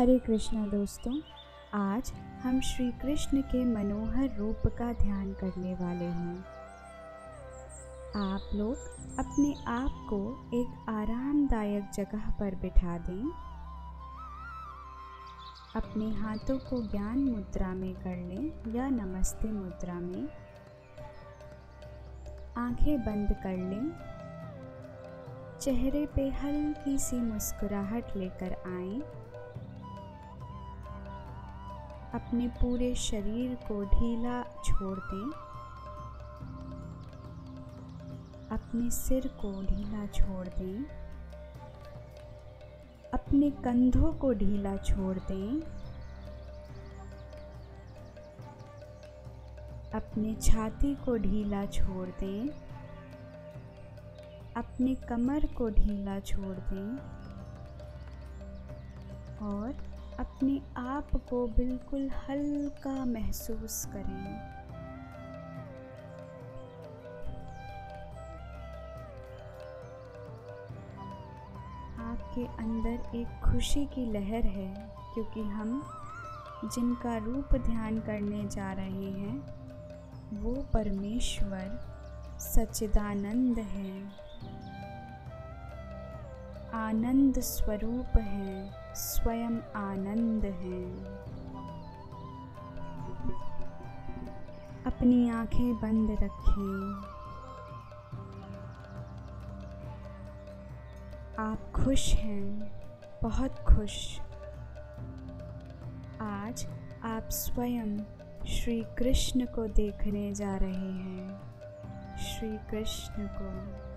हरे कृष्णा दोस्तों, आज हम श्री कृष्ण के मनोहर रूप का ध्यान करने वाले हैं। आप लोग अपने आप को एक आरामदायक जगह पर बिठा दें। अपने हाथों को ज्ञान मुद्रा में कर लें या नमस्ते मुद्रा में। आँखें बंद कर लें। चेहरे पे हल्की सी मुस्कुराहट लेकर आए। अपने पूरे शरीर को ढीला छोड़ दें। अपने सिर को ढीला छोड़ दें। अपने कंधों को ढीला छोड़ दें। अपने छाती को ढीला छोड़ दें। अपने कमर को ढीला छोड़ दें। और अपने आप को बिल्कुल हल्का महसूस करें। आपके अंदर एक खुशी की लहर है, क्योंकि हम जिनका रूप ध्यान करने जा रहे हैं, वो परमेश्वर सच्चिदानंद है। आनंद स्वरूप है। स्वयं आनंद है। अपनी आँखें बंद रखें। आप खुश हैं, बहुत खुश। आज आप स्वयं श्री कृष्ण को देखने जा रहे हैं। श्री कृष्ण को।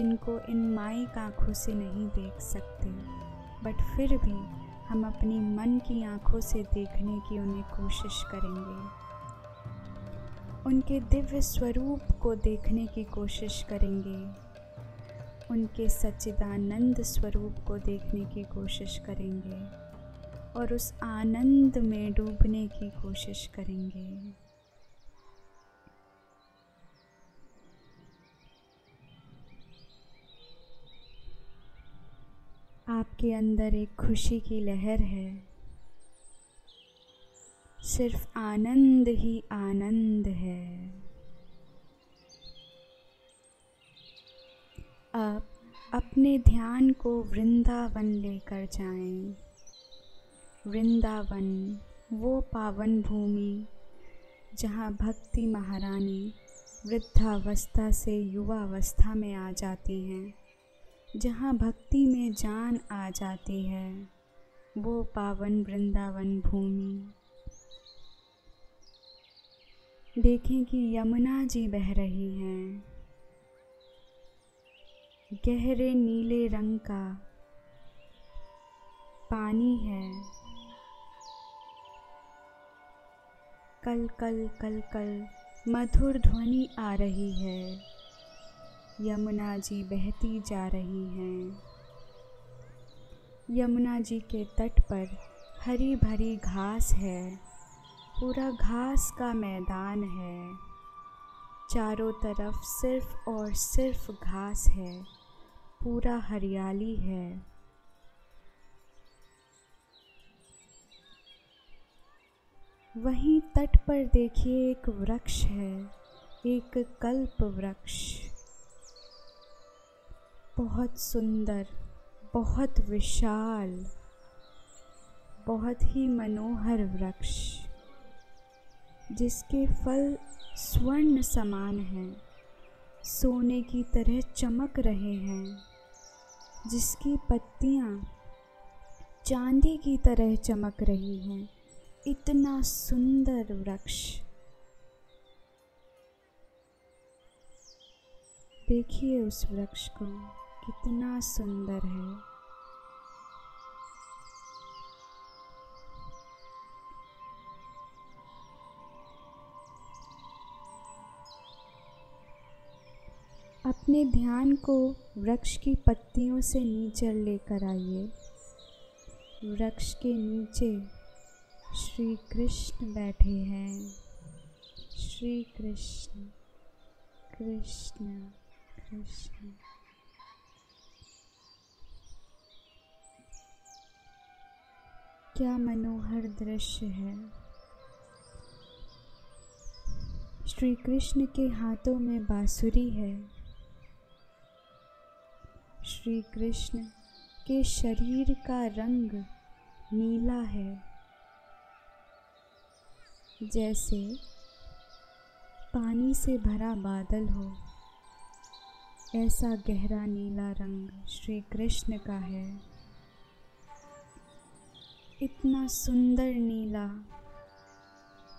जिनको इन माइक आँखों से नहीं देख सकते। बट फिर भी हम अपनी मन की आँखों से देखने की उन्हें कोशिश करेंगे। उनके दिव्य स्वरूप को देखने की कोशिश करेंगे। उनके सच्चिदानंद स्वरूप को देखने की कोशिश करेंगे। और उस आनंद में डूबने की कोशिश करेंगे। आपके अंदर एक खुशी की लहर है। सिर्फ़ आनंद ही आनंद है। अब अपने ध्यान को वृंदावन लेकर जाएँ। वृंदावन, वो पावन भूमि जहाँ भक्ति महारानी वृद्धावस्था से युवावस्था में आ जाती हैं। जहाँ भक्ति में जान आ जाती है, वो पावन वृंदावन भूमि। देखें कि यमुना जी बह रही हैं। गहरे नीले रंग का पानी है। कल कल कल कल मधुर ध्वनि आ रही है। यमुना जी बहती जा रही हैं। यमुना जी के तट पर हरी भरी घास है। पूरा घास का मैदान है। चारों तरफ़ सिर्फ़ और सिर्फ़ घास है। पूरा हरियाली है। वहीं तट पर देखिए एक वृक्ष है, एक कल्प वृक्ष। बहुत सुंदर, बहुत विशाल, बहुत ही मनोहर वृक्ष, जिसके फल स्वर्ण समान हैं, सोने की तरह चमक रहे हैं, जिसकी पत्तियाँ चांदी की तरह चमक रही हैं। इतना सुंदर वृक्ष। देखिए उस वृक्ष को। कितना सुंदर है। अपने ध्यान को वृक्ष की पत्तियों से नीचे लेकर आइए। वृक्ष के नीचे श्री कृष्ण बैठे हैं। श्री कृष्ण कृष्ण कृष्ण। क्या मनोहर दृश्य है? श्री कृष्ण के हाथों में बांसुरी है। श्री कृष्ण के शरीर का रंग नीला है। जैसे पानी से भरा बादल हो, ऐसा गहरा नीला रंग श्री कृष्ण का है। इतना सुंदर नीला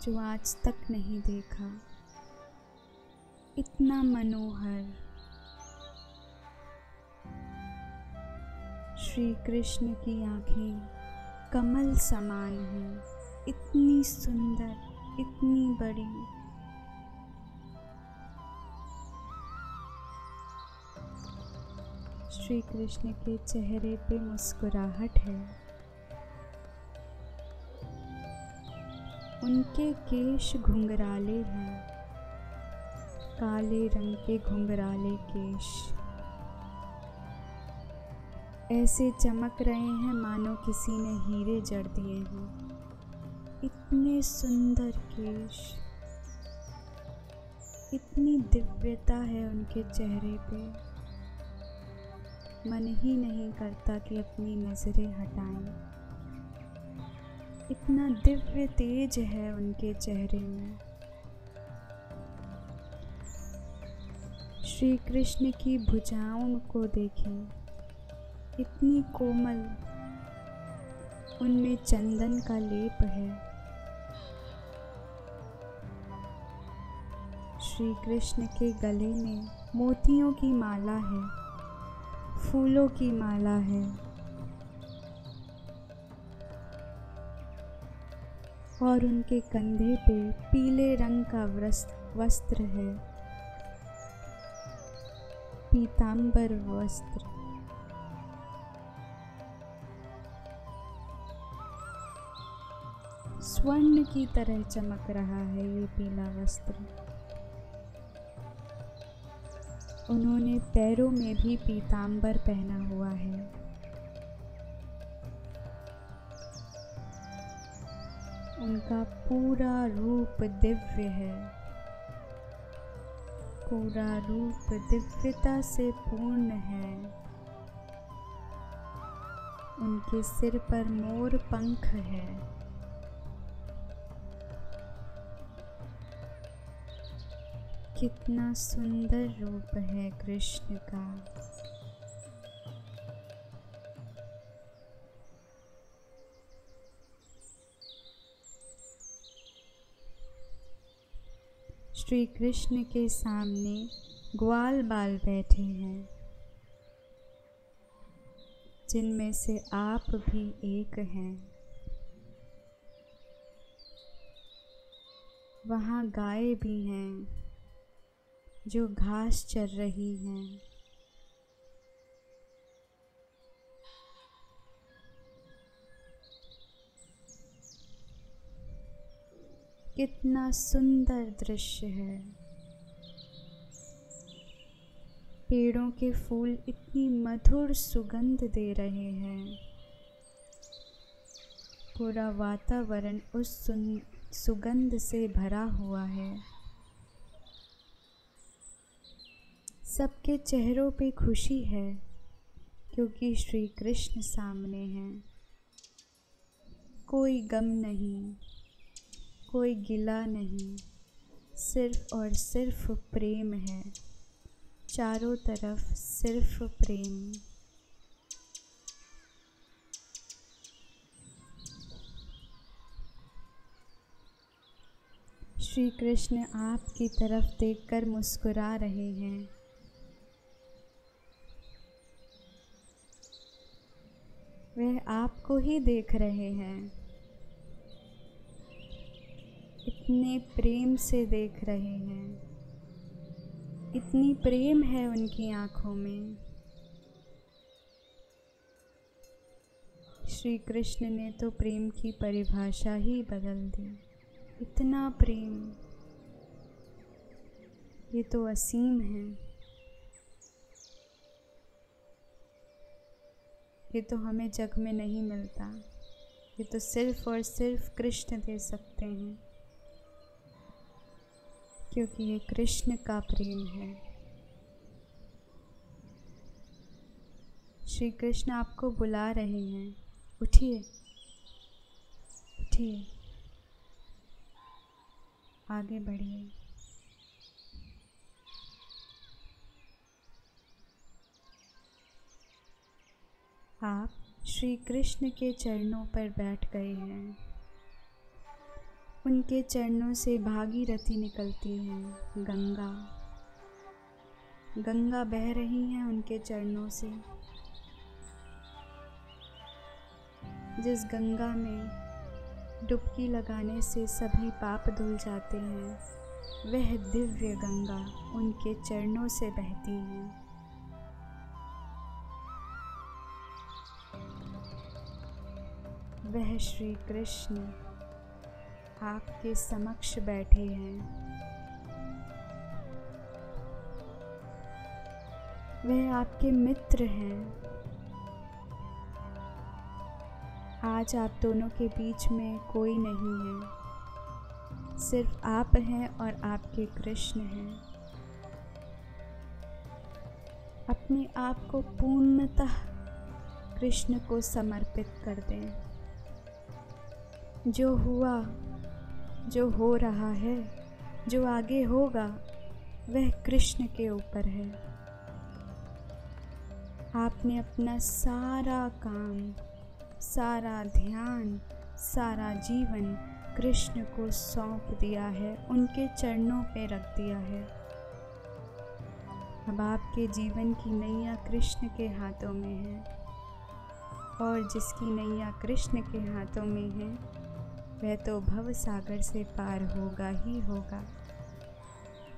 जो आज तक नहीं देखा। इतना मनोहर। श्री कृष्ण की आँखें कमल समान हैं। इतनी सुंदर, इतनी बड़ी। श्री कृष्ण के चेहरे पे मुस्कुराहट है। उनके केश घुंघराले हैं। काले रंग के घुंघराले केश। ऐसे चमक रहे हैं मानो किसी ने हीरे जड़ दिए हैं। इतने सुंदर केश। इतनी दिव्यता है उनके चेहरे पे। मन ही नहीं करता कि अपनी नज़रें हटाएँ। इतना दिव्य तेज है उनके चेहरे में। श्री कृष्ण की भुजाओं को देखें। इतनी कोमल, उनमें चंदन का लेप है। श्री कृष्ण के गले में मोतियों की माला है, फूलों की माला है। और उनके कंधे पे पीले रंग का वस्त्र वस्त्र है। पीतांबर वस्त्र। स्वर्ण की तरह चमक रहा है ये पीला वस्त्र। उन्होंने पैरों में भी पीतांबर पहना हुआ है। उनका पूरा रूप दिव्य है। पूरा रूप दिव्यता से पूर्ण है। उनके सिर पर मोर पंख है। कितना सुंदर रूप है कृष्ण का। श्री कृष्ण के सामने ग्वाल बाल बैठे हैं। जिनमें से आप भी एक हैं। वहाँ गाय भी हैं, जो घास चर रही हैं। कितना सुंदर दृश्य है। पेड़ों के फूल इतनी मधुर सुगंध दे रहे हैं। पूरा वातावरण उस सुगंध से भरा हुआ है। सबके चेहरों पे खुशी है, क्योंकि श्री कृष्ण सामने हैं। कोई गम नहीं। कोई गिला नहीं। सिर्फ़ और सिर्फ़ प्रेम है। चारों तरफ़ सिर्फ़ प्रेम। श्री कृष्ण आपकी तरफ़ देखकर मुस्कुरा रहे हैं। वह आपको ही देख रहे हैं। इतने प्रेम से देख रहे हैं। इतनी प्रेम है उनकी आँखों में। श्री कृष्ण ने तो प्रेम की परिभाषा ही बदल दी। इतना प्रेम। ये तो असीम है। ये तो हमें जग में नहीं मिलता। ये तो सिर्फ़ और सिर्फ़ कृष्ण दे सकते हैं। क्योंकि ये कृष्ण का प्रेम है। श्री कृष्ण आपको बुला रहे हैं। उठिए। उठिए। आगे बढ़िए। आप श्री कृष्ण के चरणों पर बैठ गए हैं। उनके चरणों से भागीरथी निकलती हैं। गंगा। गंगा बह रही हैं उनके चरणों से। जिस गंगा में डुबकी लगाने से सभी पाप धुल जाते हैं, वह दिव्य गंगा उनके चरणों से बहती है। वह श्री कृष्ण आपके समक्ष बैठे हैं। वह आपके मित्र हैं। आज आप दोनों के बीच में कोई नहीं है। सिर्फ़ आप हैं और आपके कृष्ण हैं। अपने आप को पूर्णतः कृष्ण को समर्पित कर दें। जो हुआ जो हो रहा है, जो आगे होगा, वह कृष्ण के ऊपर है। आपने अपना सारा काम, सारा ध्यान, सारा जीवन कृष्ण को सौंप दिया है, उनके चरणों पे रख दिया है। अब आपके जीवन की नैया कृष्ण के हाथों में है और जिसकी नैया कृष्ण के हाथों में है वह तो भव सागर से पार होगा ही होगा।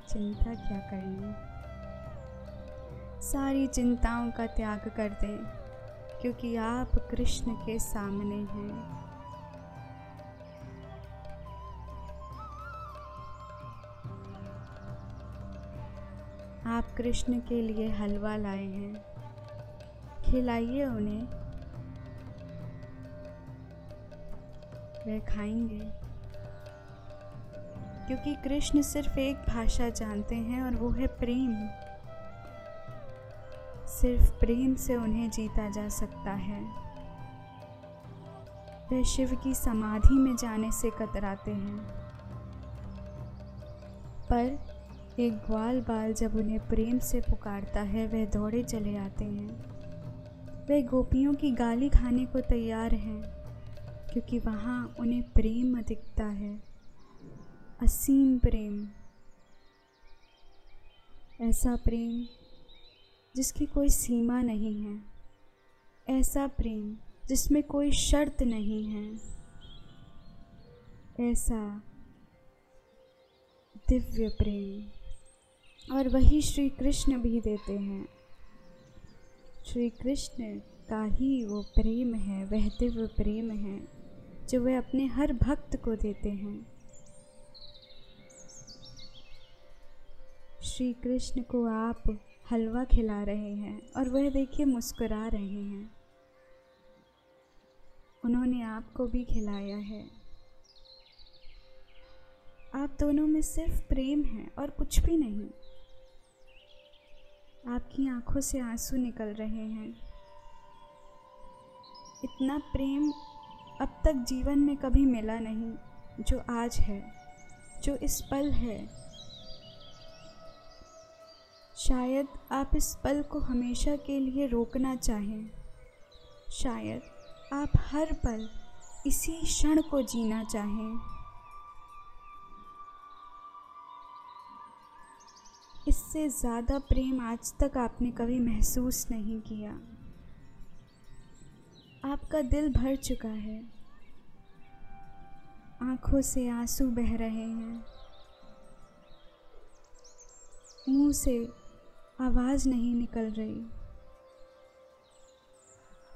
चिंता क्या करनी सारी चिंताओं का त्याग कर दें, क्योंकि आप कृष्ण के सामने हैं। आप कृष्ण के लिए हलवा लाए हैं। खिलाइए उन्हें। वे खाएँगे। क्योंकि कृष्ण सिर्फ़ एक भाषा जानते हैं और वो है प्रेम। सिर्फ़ प्रेम से उन्हें जीता जा सकता है। वे शिव की समाधि में जाने से कतराते हैं। पर एक ग्वाल बाल जब उन्हें प्रेम से पुकारता है वह दौड़े चले आते हैं। वे गोपियों की गाली खाने को तैयार हैं। क्योंकि वहाँ उन्हें प्रेम दिखता है, असीम प्रेम। ऐसा प्रेम जिसकी कोई सीमा नहीं है, ऐसा प्रेम जिसमें कोई शर्त नहीं है, ऐसा दिव्य प्रेम। और वही श्री कृष्ण भी देते हैं। श्री कृष्ण का ही वो प्रेम है, वह दिव्य प्रेम है। जो वे अपने हर भक्त को देते हैं। श्री कृष्ण को आप हलवा खिला रहे हैं और वह देखिए मुस्कुरा रहे हैं। उन्होंने आपको भी खिलाया है। आप दोनों में सिर्फ़ प्रेम है और कुछ भी नहीं। आपकी आँखों से आँसू निकल रहे हैं। इतना प्रेम अब तक जीवन में कभी मिला नहीं, जो आज है, जो इस पल है। शायद आप इस पल को हमेशा के लिए रोकना चाहें। शायद आप हर पल इसी क्षण को जीना चाहें। इससे ज़्यादा प्रेम आज तक आपने कभी महसूस नहीं किया। आपका दिल भर चुका है। आँखों से आँसू बह रहे हैं। मुँह से आवाज़ नहीं निकल रही।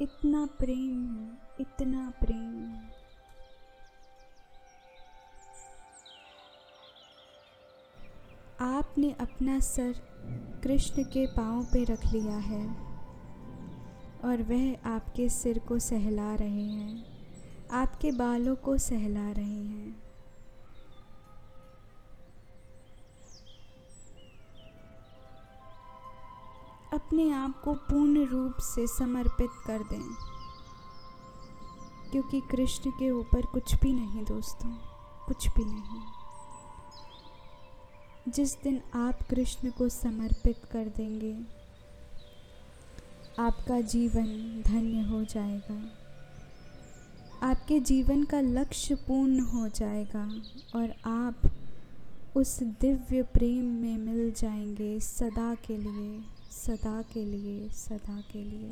इतना प्रेम है, इतना प्रेम। है आपने अपना सर कृष्ण के पाँव पे रख लिया है। और वह आपके सिर को सहला रहे हैं। आपके बालों को सहला रहे हैं। अपने आप को पूर्ण रूप से समर्पित कर दें, क्योंकि कृष्ण के ऊपर कुछ भी नहीं दोस्तों, कुछ भी नहीं। जिस दिन आप कृष्ण को समर्पित कर देंगे आपका जीवन धन्य हो जाएगा। आपके जीवन का लक्ष्य पूर्ण हो जाएगा और आप उस दिव्य प्रेम में मिल जाएँगे सदा के लिए, सदा के लिए, सदा के लिए।